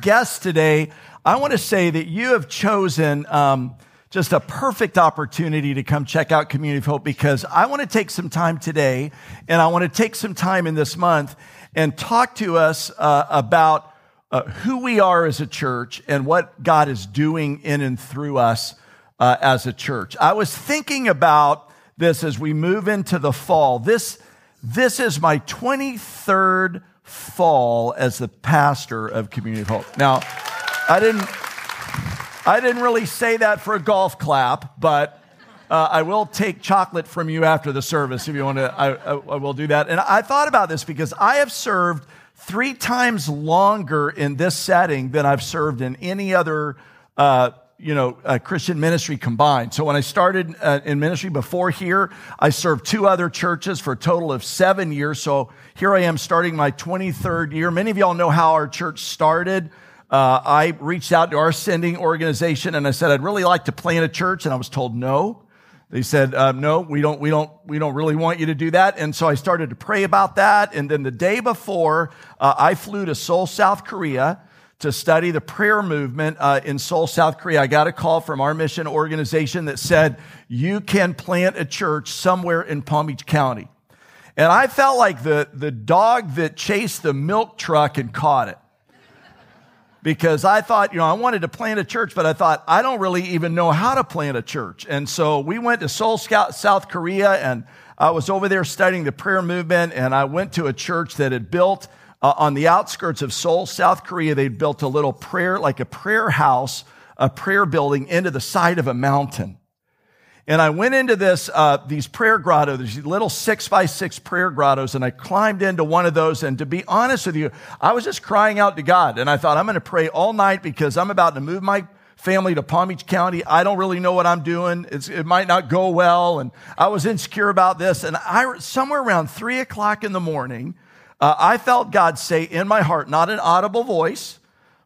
Guest today, I want to say that you have chosen um, just a perfect opportunity to come check out Community of Hope because I want to take some time today and I want to take some time in this month and talk to us uh, about uh, who we are as a church and what God is doing in and through us uh, as a church. I was thinking about this as we move into the fall. This, this is my 23rd fall as the pastor of Community of Hope. Now, I didn't, I didn't really say that for a golf clap, but uh, I will take chocolate from you after the service if you want to. I, I, I will do that. And I thought about this because I have served three times longer in this setting than I've served in any other. Uh, you know, uh, Christian ministry combined. So when I started uh, in ministry before here, I served two other churches for a total of seven years. So here I am starting my 23rd year. Many of y'all know how our church started. Uh, I reached out to our sending organization and I said, I'd really like to plant a church. And I was told no. They said, um, no, we don't, we don't, we don't really want you to do that. And so I started to pray about that. And then the day before, uh, I flew to Seoul, South Korea to study the prayer movement uh, in Seoul, South Korea. I got a call from our mission organization that said, you can plant a church somewhere in Palm Beach County. And I felt like the, the dog that chased the milk truck and caught it. Because I thought, you know, I wanted to plant a church, but I thought, I don't really even know how to plant a church. And so we went to Seoul, South Korea, and I was over there studying the prayer movement, and I went to a church that had built uh, on the outskirts of Seoul, South Korea, they'd built a little prayer, like a prayer house, a prayer building into the side of a mountain. And I went into this, uh, these prayer grottos, these little six by six prayer grottos, and I climbed into one of those. And to be honest with you, I was just crying out to God. And I thought, I'm going to pray all night because I'm about to move my family to Palm Beach County. I don't really know what I'm doing. It's, it might not go well. And I was insecure about this. And I, somewhere around three o'clock in the morning, uh, I felt God say in my heart, not an audible voice,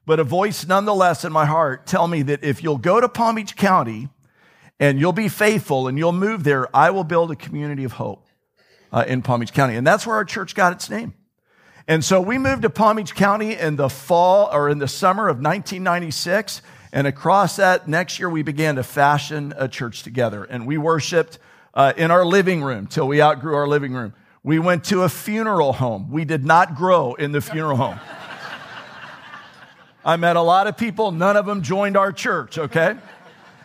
but a voice nonetheless in my heart, tell me that if you'll go to Palm Beach County and you'll be faithful and you'll move there, I will build a community of hope uh, in Palm Beach County. And that's where our church got its name. And so we moved to Palm Beach County in the fall or in the summer of 1996. And across that next year, we began to fashion a church together. And we worshiped uh, in our living room till we outgrew our living room. We went to a funeral home. We did not grow in the funeral home. I met a lot of people, none of them joined our church, okay?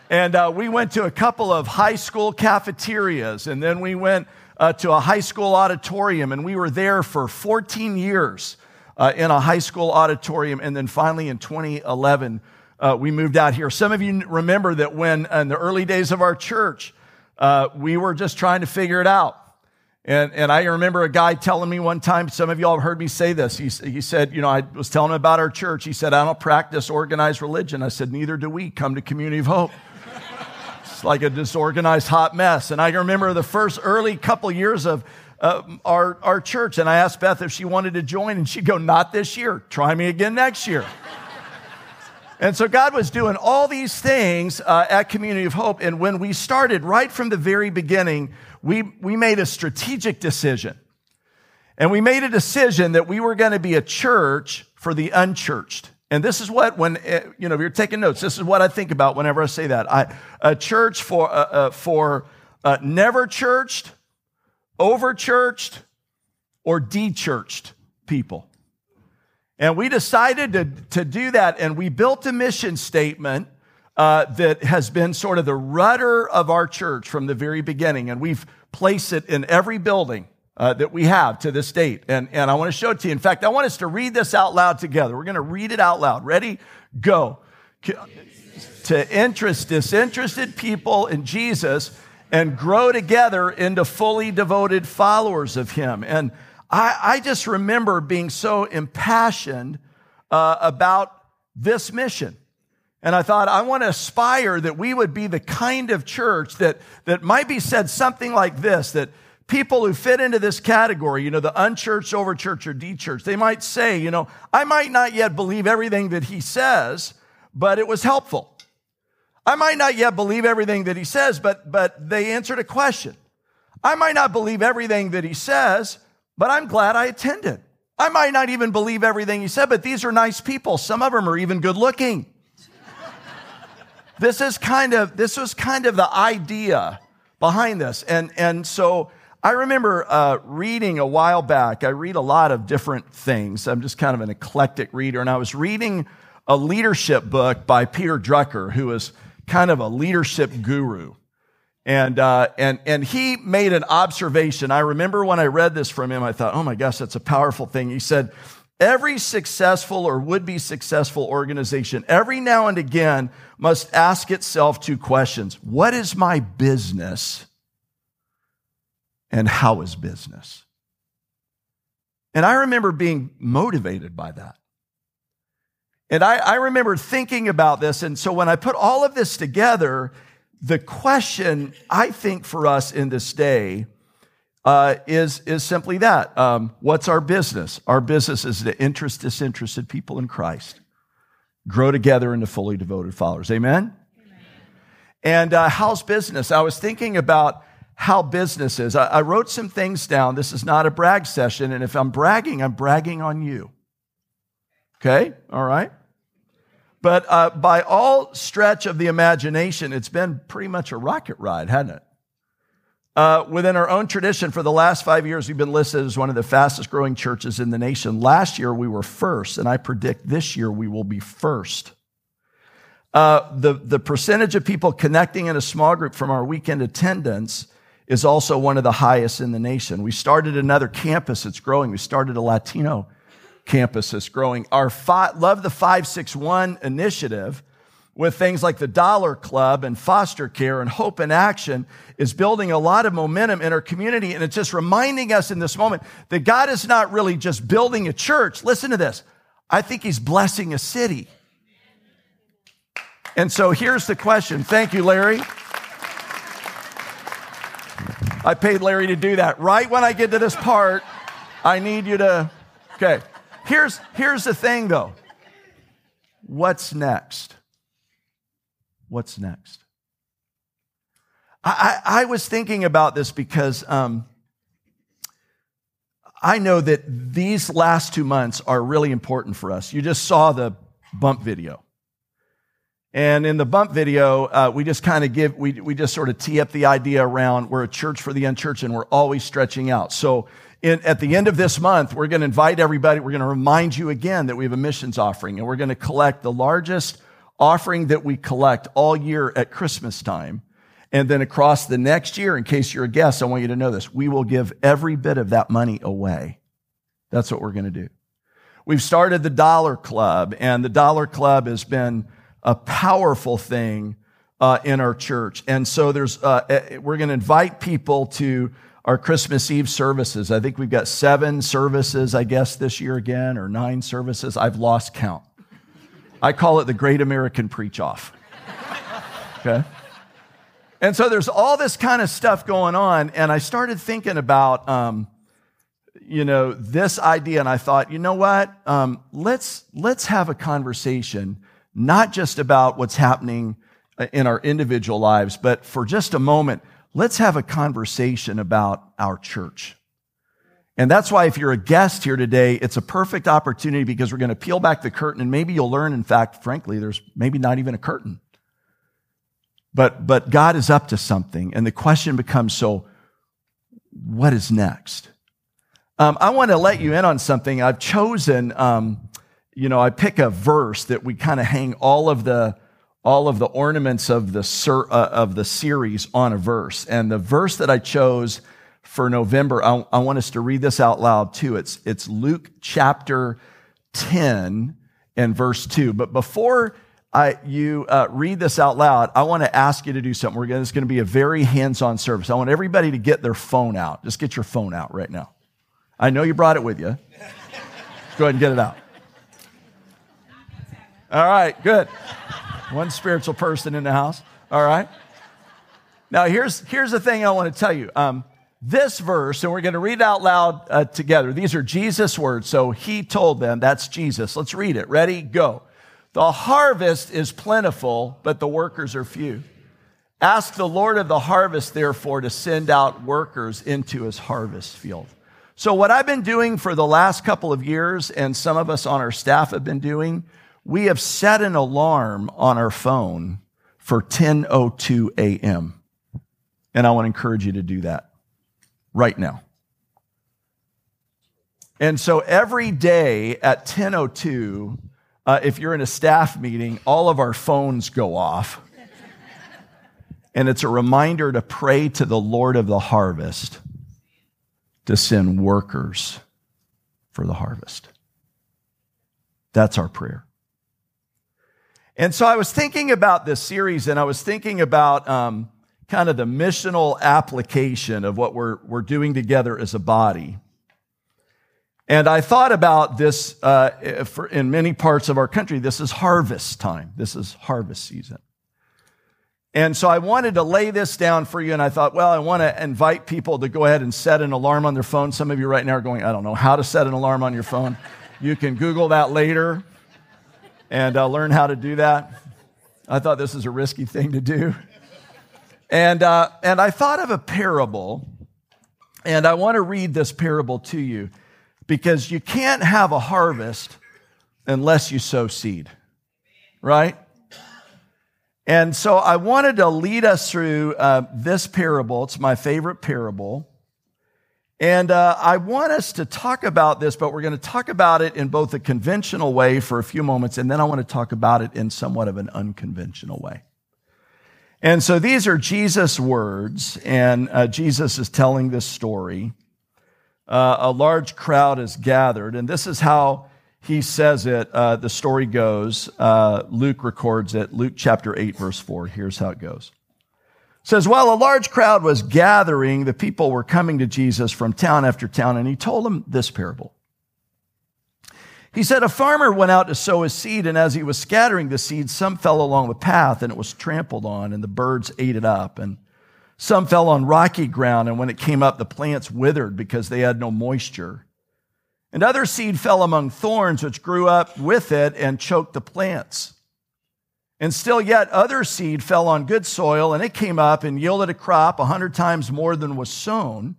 And uh, we went to a couple of high school cafeterias, and then we went uh, to a high school auditorium, and we were there for 14 years uh, in a high school auditorium. And then finally in 2011, uh, we moved out here. Some of you remember that when in the early days of our church, uh, we were just trying to figure it out. And, and I remember a guy telling me one time, some of y'all have heard me say this. He, he said, you know, I was telling him about our church. He said, I don't practice organized religion. I said, neither do we. Come to Community of Hope. it's like a disorganized hot mess. And I remember the first early couple years of uh, our, our church. And I asked Beth if she wanted to join, and she'd go, not this year. Try me again next year. And so God was doing all these things uh, at Community of Hope. And when we started right from the very beginning, we, we made a strategic decision. And we made a decision that we were going to be a church for the unchurched. And this is what, when, eh, you know, if you're taking notes, this is what I think about whenever I say that. I, a church for, uh, uh, for uh, never churched, over churched, or de churched people. And we decided to, to do that, and we built a mission statement uh, that has been sort of the rudder of our church from the very beginning. And we've placed it in every building uh, that we have to this date. And, and I want to show it to you. In fact, I want us to read this out loud together. We're going to read it out loud. Ready? Go. To interest disinterested people in Jesus and grow together into fully devoted followers of Him. And I, I just remember being so impassioned uh, about this mission. And I thought, I want to aspire that we would be the kind of church that, that might be said something like this, that people who fit into this category, you know, the unchurched, overchurched, or de-churched, they might say, you know, I might not yet believe everything that he says, but it was helpful. I might not yet believe everything that he says, but, but they answered a question. I might not believe everything that he says, but I'm glad I attended. I might not even believe everything he said, but these are nice people. Some of them are even good looking. This is kind of, this was kind of the idea behind this. And, and so I remember uh, reading a while back, I read a lot of different things. I'm just kind of an eclectic reader. And I was reading a leadership book by Peter Drucker, who is kind of a leadership guru. And, uh, and, and he made an observation. I remember when I read this from him, I thought, oh my gosh, that's a powerful thing. He said, every successful or would be successful organization, every now and again, must ask itself two questions What is my business? And how is business? And I remember being motivated by that. And I, I remember thinking about this. And so when I put all of this together, the question I think for us in this day uh, is, is simply that. Um, what's our business? Our business is to interest disinterested people in Christ, grow together into fully devoted followers. Amen? Amen. And uh, how's business? I was thinking about how business is. I, I wrote some things down. This is not a brag session. And if I'm bragging, I'm bragging on you. Okay? All right? But uh, by all stretch of the imagination, it's been pretty much a rocket ride, hasn't it? Uh, within our own tradition, for the last five years, we've been listed as one of the fastest growing churches in the nation. Last year, we were first, and I predict this year we will be first. Uh, the, the percentage of people connecting in a small group from our weekend attendance is also one of the highest in the nation. We started another campus, it's growing. We started a Latino campus is growing. Our fi- Love the 561 initiative with things like the Dollar Club and foster care and Hope in Action is building a lot of momentum in our community. And it's just reminding us in this moment that God is not really just building a church. Listen to this. I think He's blessing a city. And so here's the question. Thank you, Larry. I paid Larry to do that. Right when I get to this part, I need you to, okay. Here's, here's the thing though. What's next? What's next? I, I, I was thinking about this because um, I know that these last two months are really important for us. You just saw the bump video. And in the bump video, uh, we just kind of give, we, we just sort of tee up the idea around we're a church for the unchurched and we're always stretching out. So in, at the end of this month, we're going to invite everybody, we're going to remind you again that we have a missions offering, and we're going to collect the largest offering that we collect all year at Christmas time. And then across the next year, in case you're a guest, I want you to know this, we will give every bit of that money away. That's what we're going to do. We've started the Dollar Club, and the Dollar Club has been a powerful thing uh, in our church. And so there's, uh, eh, we're going to invite people to our Christmas Eve services. I think we've got seven services, I guess, this year again, or nine services. I've lost count. I call it the Great American Preach Off. Okay? And so there's all this kind of stuff going on. And I started thinking about, um, you know, this idea. And I thought, you know what? Um, let's, let's have a conversation, not just about what's happening uh, in our individual lives, but for just a moment, let's have a conversation about our church. And that's why if you're a guest here today, it's a perfect opportunity because we're going to peel back the curtain and maybe you'll learn, in fact, frankly, there's maybe not even a curtain. But, but God is up to something. And the question becomes, so what is next? Um, I want to let you in on something. I've chosen, um, you know, I pick a verse that we kind of hang all of the, all of the ornaments of the, ser- uh, of the series on a verse. And the verse that I chose for November, I, I want us to read this out loud too. It's, it's Luke chapter 10 and verse 2. But before I, you uh, read this out loud, I want to ask you to do something. We're gonna, it's going to be a very hands on service. I want everybody to get their phone out. Just get your phone out right now. I know you brought it with you. Go ahead and get it out. All right, good. One spiritual person in the house. All right. Now, here's, here's the thing I want to tell you. Um, this verse, and we're going to read it out loud uh, together. These are Jesus' words. So he told them, that's Jesus. Let's read it. Ready? Go. The harvest is plentiful, but the workers are few. Ask the Lord of the harvest, therefore, to send out workers into his harvest field. So, what I've been doing for the last couple of years, and some of us on our staff have been doing, we have set an alarm on our phone for 10:02 a.m. And I want to encourage you to do that right now. And so every day at 10:02, uh, if you're in a staff meeting, all of our phones go off and it's a reminder to pray to the Lord of the harvest to send workers for the harvest. That's our prayer. And so I was thinking about this series and I was thinking about um, kind of the missional application of what we're, we're doing together as a body. And I thought about this uh, for, in many parts of our country. This is harvest time. This is harvest season. And so I wanted to lay this down for you, and I thought, well, I want to invite people to go ahead and set an alarm on their phone. Some of you right now are going, I don't know how to set an alarm on your phone. You can Google that later and uh, learn how to do that. I thought this is a risky thing to do. And, uh, and I thought of a parable, and I want to read this parable to you because you can't have a harvest unless you sow seed, right? And so I wanted to lead us through uh, this parable. It's my favorite parable. And uh, I want us to talk about this, but we're going to talk about it in both a conventional way for a few moments, and then I want to talk about it in somewhat of an unconventional way. And so these are Jesus' words, and uh, Jesus is telling this story. Uh, a large crowd is gathered, and this is how he says it, uh, the story goes, uh, Luke records it, Luke chapter 8, verse 4. Here's how it goes. It says, While a large crowd was gathering, the people were coming to Jesus from town after town, and he told them this parable. He said, A farmer went out to sow his seed, and as he was scattering the seed, some fell along the path, and it was trampled on, and the birds ate it up. And some fell on rocky ground, and when it came up, the plants withered because they had no moisture. And other seed fell among thorns, which grew up with it and choked the plants. And still yet other seed fell on good soil, and it came up and yielded a crop a hundred times more than was sown.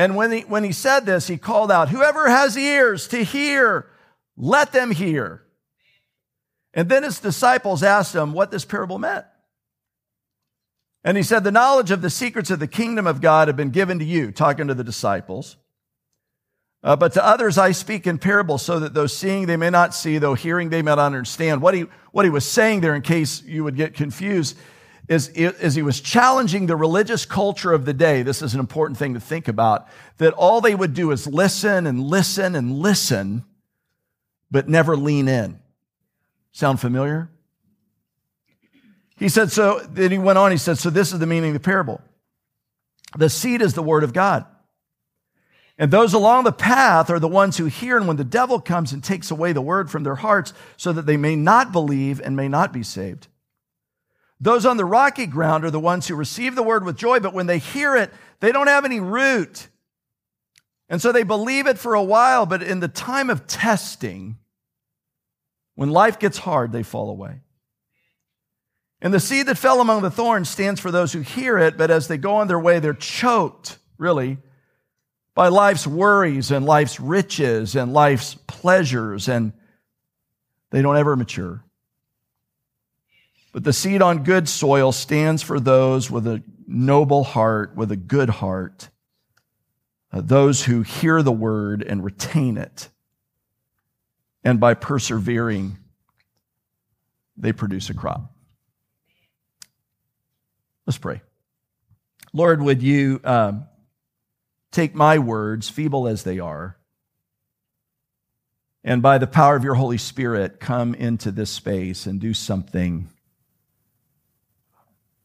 And when he, when he said this, he called out, Whoever has ears to hear, let them hear. And then his disciples asked him what this parable meant. And he said, The knowledge of the secrets of the kingdom of God have been given to you, talking to the disciples. Uh, but to others I speak in parables so that though seeing they may not see, though hearing they may not understand. What he, what he was saying there, in case you would get confused, is, is he was challenging the religious culture of the day. This is an important thing to think about. That all they would do is listen and listen and listen, but never lean in. Sound familiar? He said, so then he went on, he said, so this is the meaning of the parable. The seed is the word of God. And those along the path are the ones who hear, and when the devil comes and takes away the word from their hearts, so that they may not believe and may not be saved. Those on the rocky ground are the ones who receive the word with joy, but when they hear it, they don't have any root. And so they believe it for a while, but in the time of testing, when life gets hard, they fall away. And the seed that fell among the thorns stands for those who hear it, but as they go on their way, they're choked, really, by life's worries and life's riches and life's pleasures, and they don't ever mature. But the seed on good soil stands for those with a noble heart, with a good heart, uh, those who hear the word and retain it. And by persevering, they produce a crop. Let's pray. Lord, would you um, take my words, feeble as they are, and by the power of your Holy Spirit, come into this space and do something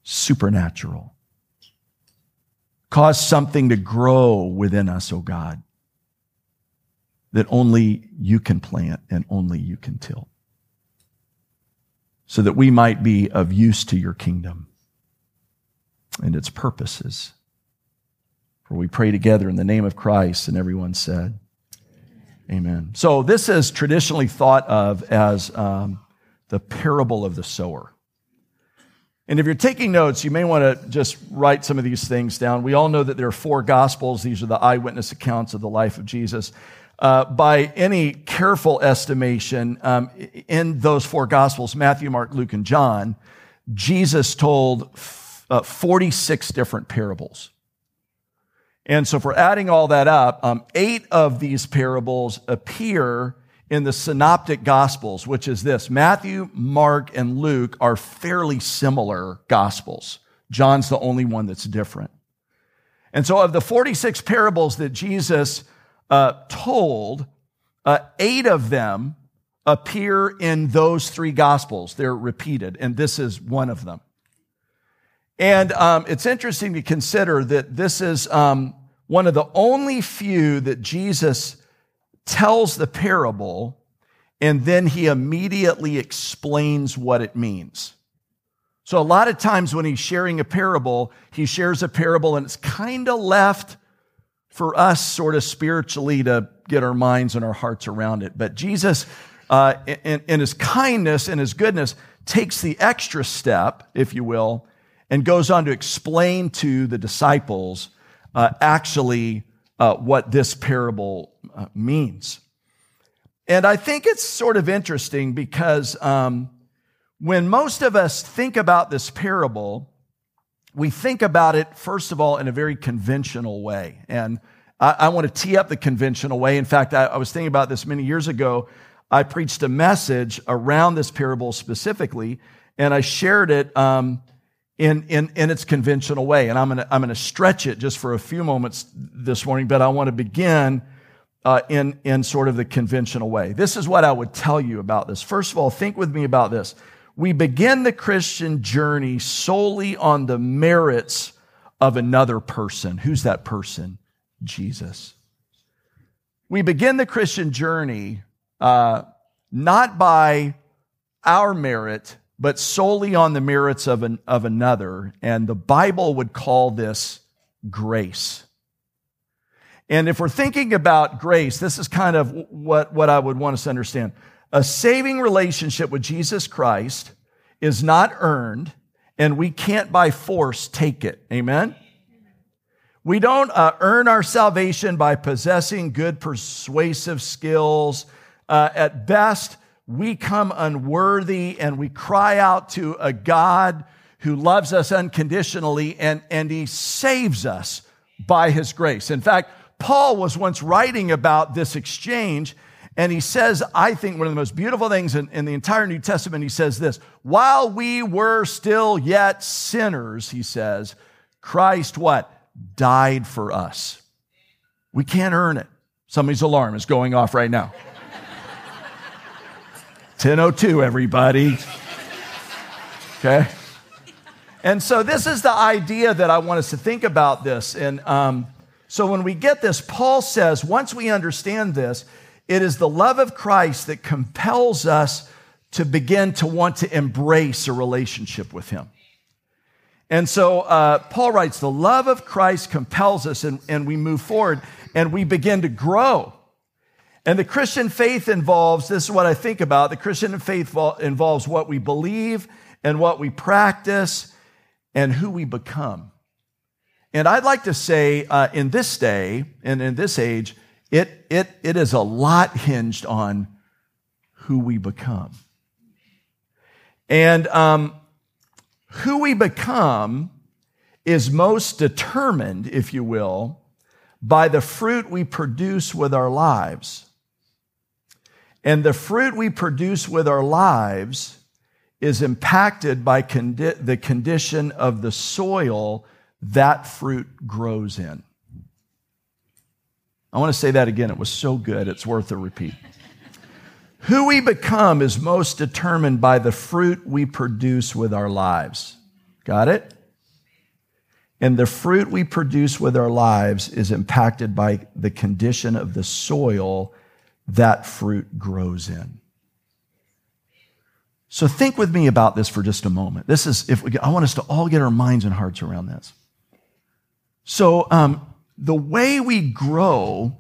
supernatural. Cause something to grow within us, oh God, that only you can plant and only you can till. so that we might be of use to your kingdom and its purposes. For we pray together in the name of Christ, and everyone said, Amen. So this is traditionally thought of as um, the parable of the sower. And if you're taking notes, you may want to just write some of these things down. We all know that there are four gospels. These are the eyewitness accounts of the life of Jesus. Uh, by any careful estimation, um, in those four gospels Matthew, Mark, Luke, and John Jesus told f- uh, 46 different parables. And so, if we're adding all that up, um, eight of these parables appear in the synoptic gospels, which is this Matthew, Mark, and Luke are fairly similar gospels. John's the only one that's different. And so, of the 46 parables that Jesus uh, told, uh, eight of them appear in those three gospels. They're repeated, and this is one of them. And um, it's interesting to consider that this is um, one of the only few that Jesus tells the parable and then he immediately explains what it means. So, a lot of times when he's sharing a parable, he shares a parable and it's kind of left for us, sort of spiritually, to get our minds and our hearts around it. But Jesus, uh, in, in his kindness and his goodness, takes the extra step, if you will, and goes on to explain to the disciples uh, actually uh, what this parable uh, means. And I think it's sort of interesting because um, when most of us think about this parable, we think about it, first of all, in a very conventional way. And I, I want to tee up the conventional way. In fact, I, I was thinking about this many years ago. I preached a message around this parable specifically, and I shared it um, in, in, in its conventional way. And I'm going to I'm gonna stretch it just for a few moments this morning, but I want to begin uh, in, in sort of the conventional way. This is what I would tell you about this. First of all, think with me about this. We begin the Christian journey solely on the merits of another person. Who's that person? Jesus. We begin the Christian journey uh, not by our merit, but solely on the merits of, an, of another. And the Bible would call this grace. And if we're thinking about grace, this is kind of what, what I would want us to understand. A saving relationship with Jesus Christ is not earned, and we can't by force take it. Amen? We don't uh, earn our salvation by possessing good persuasive skills. Uh, at best, we come unworthy and we cry out to a God who loves us unconditionally and, and he saves us by his grace. In fact, Paul was once writing about this exchange and he says, I think one of the most beautiful things in, in, the entire New Testament, he says this while we were still yet sinners, he says, Christ what? Died for us. We can't earn it. Somebody's alarm is going off right now. 1002, everybody. Okay? And so this is the idea that I want us to think about this. And um, so when we get this, Paul says, once we understand this, it is the love of Christ that compels us to begin to want to embrace a relationship with Him. And so uh, Paul writes, the love of Christ compels us, and, and we move forward and we begin to grow. And the Christian faith involves this is what I think about the Christian faith involves what we believe and what we practice and who we become. And I'd like to say uh, in this day and in this age, it, it, it is a lot hinged on who we become. And um, who we become is most determined, if you will, by the fruit we produce with our lives. And the fruit we produce with our lives is impacted by condi- the condition of the soil that fruit grows in. I want to say that again. It was so good, it's worth a repeat. Who we become is most determined by the fruit we produce with our lives. Got it? And the fruit we produce with our lives is impacted by the condition of the soil that fruit grows in. So think with me about this for just a moment. This is, if we, I want us to all get our minds and hearts around this. So, um, the way we grow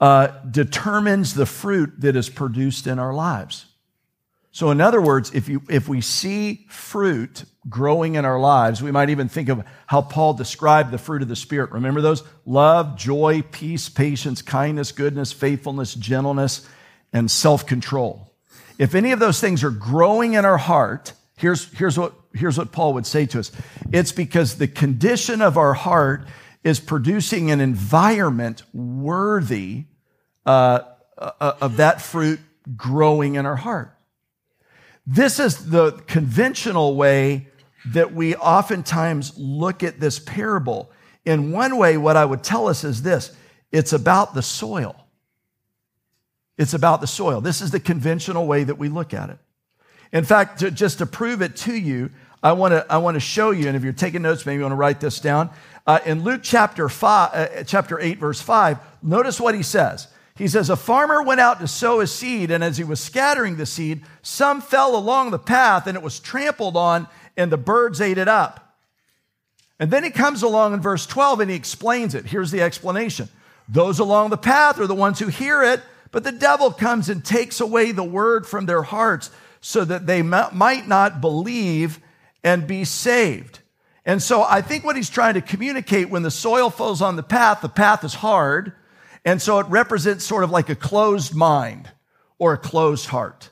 uh, determines the fruit that is produced in our lives. So, in other words, if, you, if we see fruit growing in our lives, we might even think of how Paul described the fruit of the Spirit. Remember those? Love, joy, peace, patience, kindness, goodness, faithfulness, gentleness, and self control. If any of those things are growing in our heart, here's, here's, what, here's what Paul would say to us it's because the condition of our heart is producing an environment worthy uh, uh, of that fruit growing in our heart. This is the conventional way that we oftentimes look at this parable. In one way, what I would tell us is this it's about the soil. It's about the soil. This is the conventional way that we look at it. In fact, to, just to prove it to you, I want to I want to show you, and if you're taking notes, maybe you want to write this down. Uh, in Luke chapter five, uh, chapter eight, verse five, notice what he says. He says, A farmer went out to sow his seed, and as he was scattering the seed, some fell along the path, and it was trampled on, and the birds ate it up. And then he comes along in verse 12 and he explains it. Here's the explanation Those along the path are the ones who hear it, but the devil comes and takes away the word from their hearts so that they might not believe and be saved. And so I think what he's trying to communicate when the soil falls on the path, the path is hard. And so it represents sort of like a closed mind or a closed heart.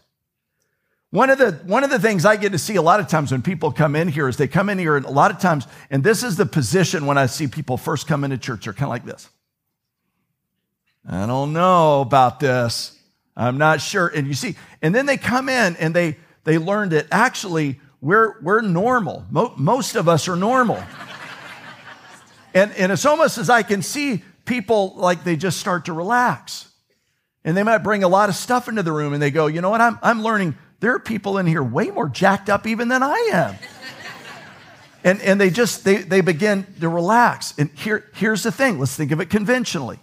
One of the, one of the things I get to see a lot of times when people come in here is they come in here and a lot of times, and this is the position when I see people first come into church, they're kind of like this. I don't know about this. I'm not sure. And you see, and then they come in and they, they learn that actually we're, we're normal. Mo- most of us are normal. and, and it's almost as I can see people like they just start to relax. And they might bring a lot of stuff into the room and they go, you know what, I'm, I'm learning there are people in here way more jacked up even than I am. and, and they just, they, they begin to relax. And here, here's the thing. Let's think of it conventionally.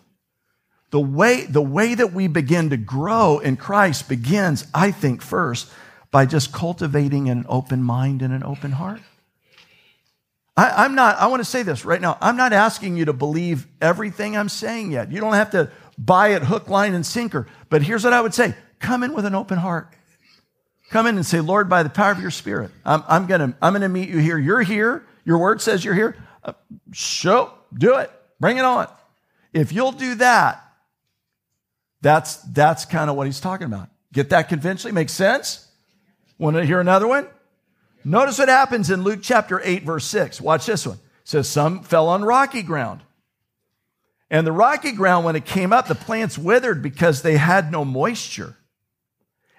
The way, the way that we begin to grow in Christ begins, I think, first by just cultivating an open mind and an open heart. I, am not, I want to say this right now. I'm not asking you to believe everything I'm saying yet. You don't have to buy it hook, line, and sinker. But here's what I would say come in with an open heart. Come in and say, Lord, by the power of your spirit, I'm, I'm going to I'm gonna meet you here. You're here. Your word says you're here. Uh, show, do it. Bring it on. If you'll do that, that's, that's kind of what he's talking about. Get that conventionally? Makes sense? Want to hear another one? Notice what happens in Luke chapter 8, verse 6. Watch this one. It says, Some fell on rocky ground. And the rocky ground, when it came up, the plants withered because they had no moisture.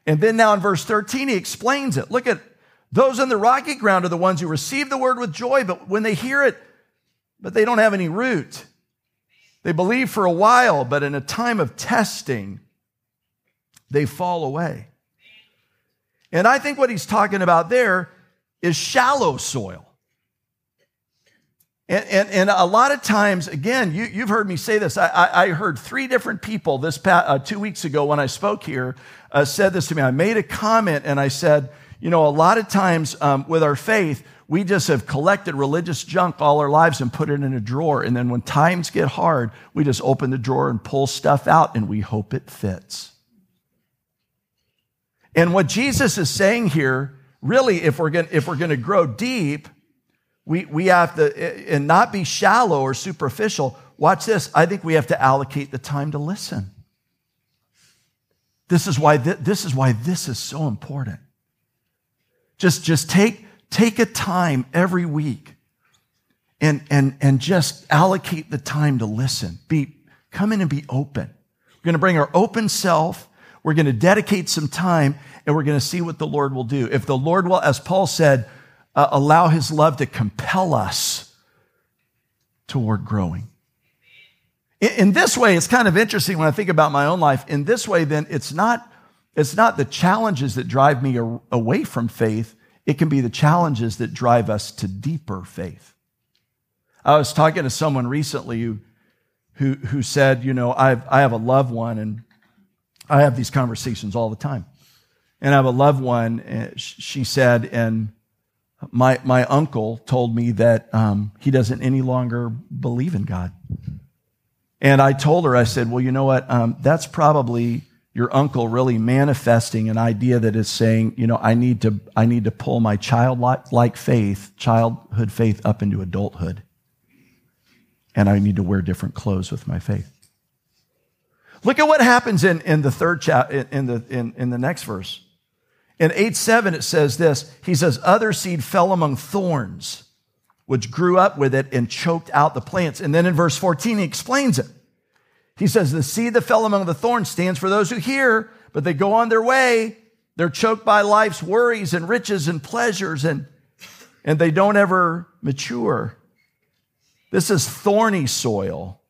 And then now in verse 13, he explains it. Look at those on the rocky ground are the ones who receive the word with joy, but when they hear it, but they don't have any root. They believe for a while, but in a time of testing, they fall away. And I think what he's talking about there is shallow soil. And, and, and a lot of times, again, you, you've heard me say this. I, I, heard three different people this past, uh, two weeks ago when I spoke here uh, said this to me. I made a comment and I said, you know, a lot of times um, with our faith, we just have collected religious junk all our lives and put it in a drawer. And then when times get hard, we just open the drawer and pull stuff out and we hope it fits. And what Jesus is saying here, really, if we're going if we're going to grow deep, we, we have to, and not be shallow or superficial. Watch this. I think we have to allocate the time to listen. This is why, th- this is why this is so important. Just, just take, take a time every week and, and, and just allocate the time to listen. Be, come in and be open. We're going to bring our open self we're going to dedicate some time and we're going to see what the Lord will do. If the Lord will, as Paul said, uh, allow his love to compel us toward growing. In, in this way, it's kind of interesting when I think about my own life. In this way, then, it's not, it's not the challenges that drive me away from faith. It can be the challenges that drive us to deeper faith. I was talking to someone recently who, who, who said, you know, I've, I have a loved one and I have these conversations all the time. And I have a loved one, uh, she said, and my, my uncle told me that um, he doesn't any longer believe in God. And I told her, I said, well, you know what? Um, that's probably your uncle really manifesting an idea that is saying, you know, I need to, I need to pull my childlike faith, childhood faith up into adulthood. And I need to wear different clothes with my faith. Look at what happens in, in the third chapter, in the, in, in the next verse. In 8 7, it says this He says, Other seed fell among thorns, which grew up with it and choked out the plants. And then in verse 14, he explains it. He says, The seed that fell among the thorns stands for those who hear, but they go on their way. They're choked by life's worries and riches and pleasures, and, and they don't ever mature. This is thorny soil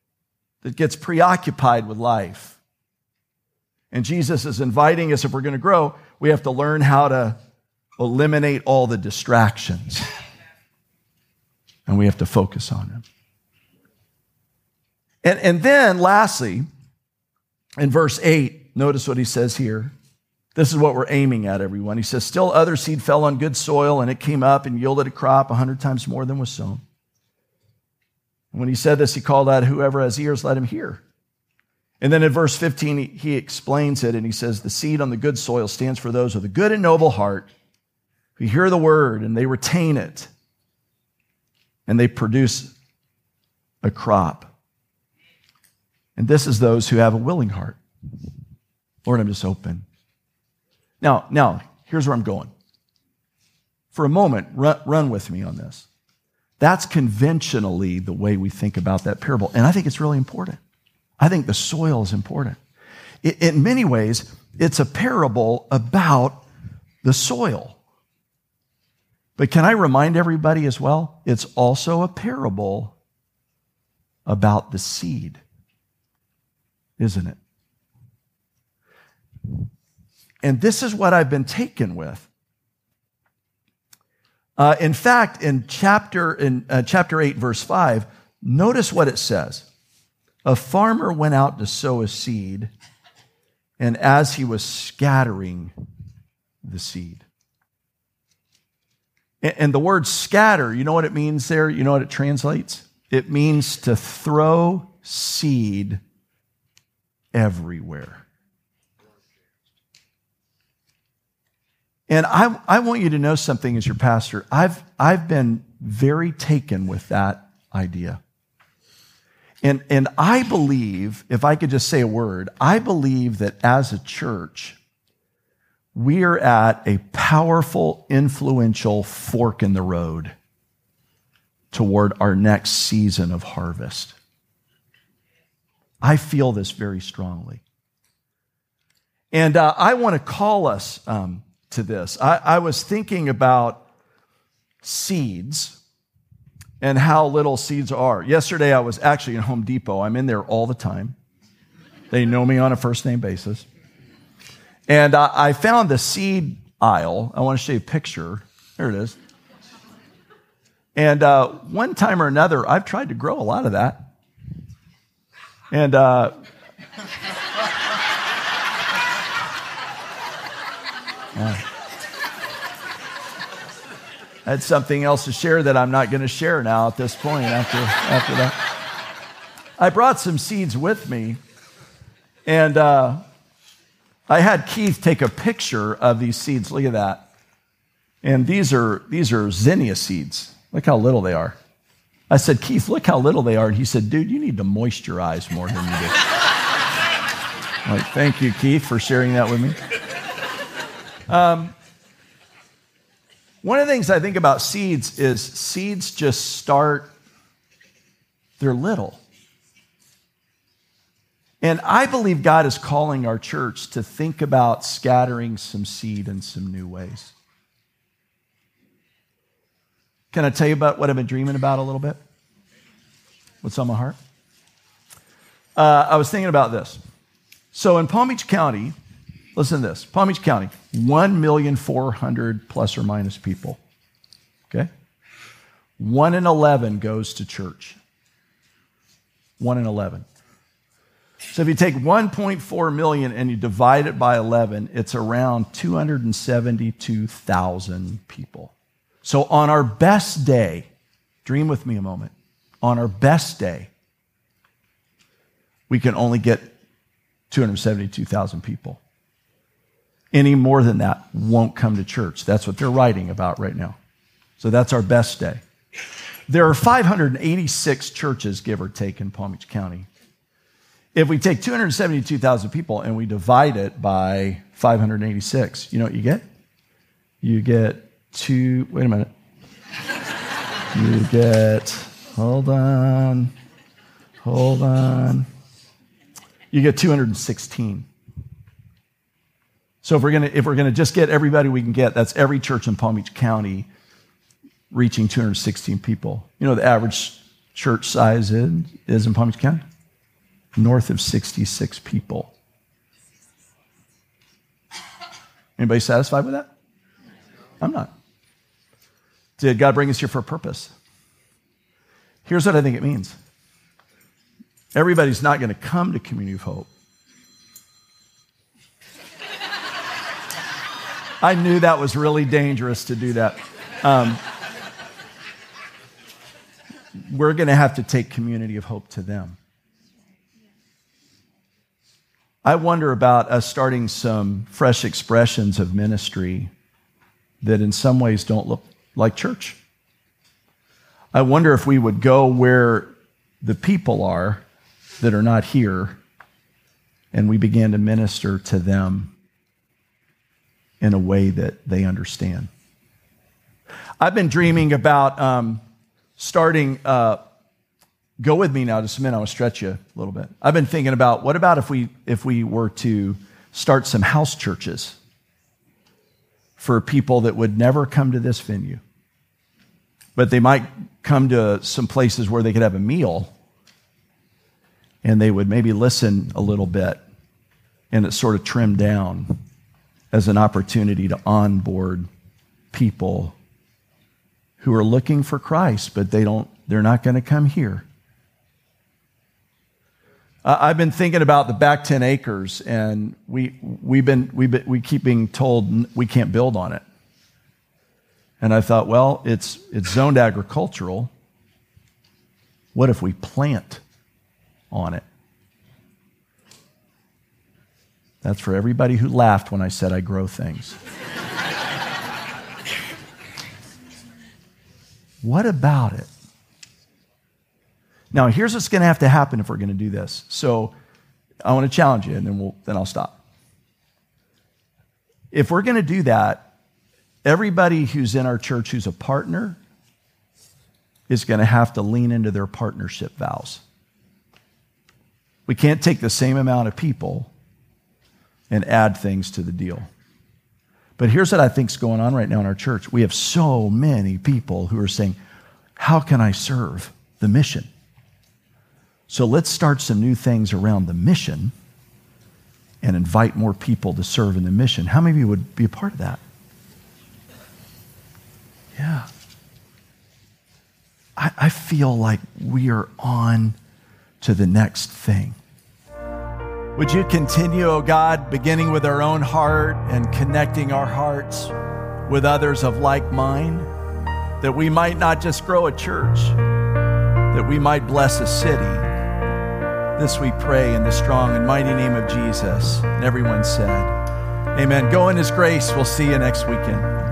that gets preoccupied with life. And Jesus is inviting us, if we're going to grow, we have to learn how to eliminate all the distractions. And we have to focus on them. And, and then, lastly, in verse 8, notice what he says here. This is what we're aiming at, everyone. He says, Still other seed fell on good soil, and it came up and yielded a crop a hundred times more than was sown. And when he said this, he called out, Whoever has ears, let him hear. And then in verse 15, he, he explains it, and he says, The seed on the good soil stands for those with a good and noble heart who hear the word and they retain it, and they produce a crop and this is those who have a willing heart. Lord, I'm just open. Now, now, here's where I'm going. For a moment, run, run with me on this. That's conventionally the way we think about that parable. And I think it's really important. I think the soil is important. In many ways, it's a parable about the soil. But can I remind everybody as well? It's also a parable about the seed isn't it? And this is what I've been taken with. Uh, in fact, in chapter in uh, chapter eight, verse five, notice what it says. A farmer went out to sow a seed, and as he was scattering the seed, and, and the word scatter, you know what it means there. You know what it translates. It means to throw seed everywhere. And I, I want you to know something as your pastor. I've, I've been very taken with that idea. And, and I believe, if I could just say a word, I believe that as a church, we are at a powerful, influential fork in the road toward our next season of harvest. I feel this very strongly. And uh, I want to call us um, to this. I, I was thinking about seeds and how little seeds are. Yesterday, I was actually in Home Depot. I'm in there all the time. They know me on a first name basis. And uh, I found the seed aisle. I want to show you a picture. There it is. And uh, one time or another, I've tried to grow a lot of that. And uh, yeah. I had something else to share that I'm not going to share now at this point after, after that. I brought some seeds with me, and uh, I had Keith take a picture of these seeds. Look at that. And these are, these are zinnia seeds. Look how little they are. I said, Keith, look how little they are. And he said, dude, you need to moisturize more than you do. like, thank you, Keith, for sharing that with me. Um, one of the things I think about seeds is seeds just start, they're little. And I believe God is calling our church to think about scattering some seed in some new ways. Can I tell you about what I've been dreaming about a little bit? What's on my heart? Uh, I was thinking about this. So in Palm Beach County, listen to this Palm Beach County, 1,400 plus or minus people. Okay? One in 11 goes to church. One in 11. So if you take 1.4 million and you divide it by 11, it's around 272,000 people. So on our best day, dream with me a moment. On our best day, we can only get 272,000 people. Any more than that won't come to church. That's what they're writing about right now. So that's our best day. There are 586 churches, give or take, in Palm Beach County. If we take 272,000 people and we divide it by 586, you know what you get? You get two, wait a minute. You get, hold on, hold on. You get 216. So if we're gonna if we're gonna just get everybody we can get, that's every church in Palm Beach County reaching 216 people. You know the average church size is, is in Palm Beach County? north of 66 people. Anybody satisfied with that? I'm not. Did God bring us here for a purpose? Here's what I think it means everybody's not going to come to Community of Hope. I knew that was really dangerous to do that. Um, we're going to have to take Community of Hope to them. I wonder about us starting some fresh expressions of ministry that in some ways don't look like church. I wonder if we would go where the people are that are not here and we began to minister to them in a way that they understand. I've been dreaming about um, starting uh, Go with me now just a minute. I to stretch you a little bit. I've been thinking about what about if we if we were to start some house churches for people that would never come to this venue, but they might come to some places where they could have a meal and they would maybe listen a little bit and it's sort of trimmed down as an opportunity to onboard people who are looking for Christ, but they don't, they're not going to come here. I've been thinking about the back 10 acres, and we, we've been, we've been, we keep being told we can't build on it. And I thought, well, it's, it's zoned agricultural. What if we plant on it? That's for everybody who laughed when I said I grow things. what about it? Now, here's what's going to have to happen if we're going to do this. So I want to challenge you, and then, we'll, then I'll stop. If we're going to do that, everybody who's in our church who's a partner is going to have to lean into their partnership vows. We can't take the same amount of people and add things to the deal. But here's what I think is going on right now in our church. We have so many people who are saying, How can I serve the mission? So let's start some new things around the mission and invite more people to serve in the mission. How many of you would be a part of that? Yeah. I, I feel like we are on to the next thing. Would you continue, oh God, beginning with our own heart and connecting our hearts with others of like mind, that we might not just grow a church, that we might bless a city this we pray in the strong and mighty name of Jesus. And everyone said, Amen. Go in his grace. We'll see you next weekend.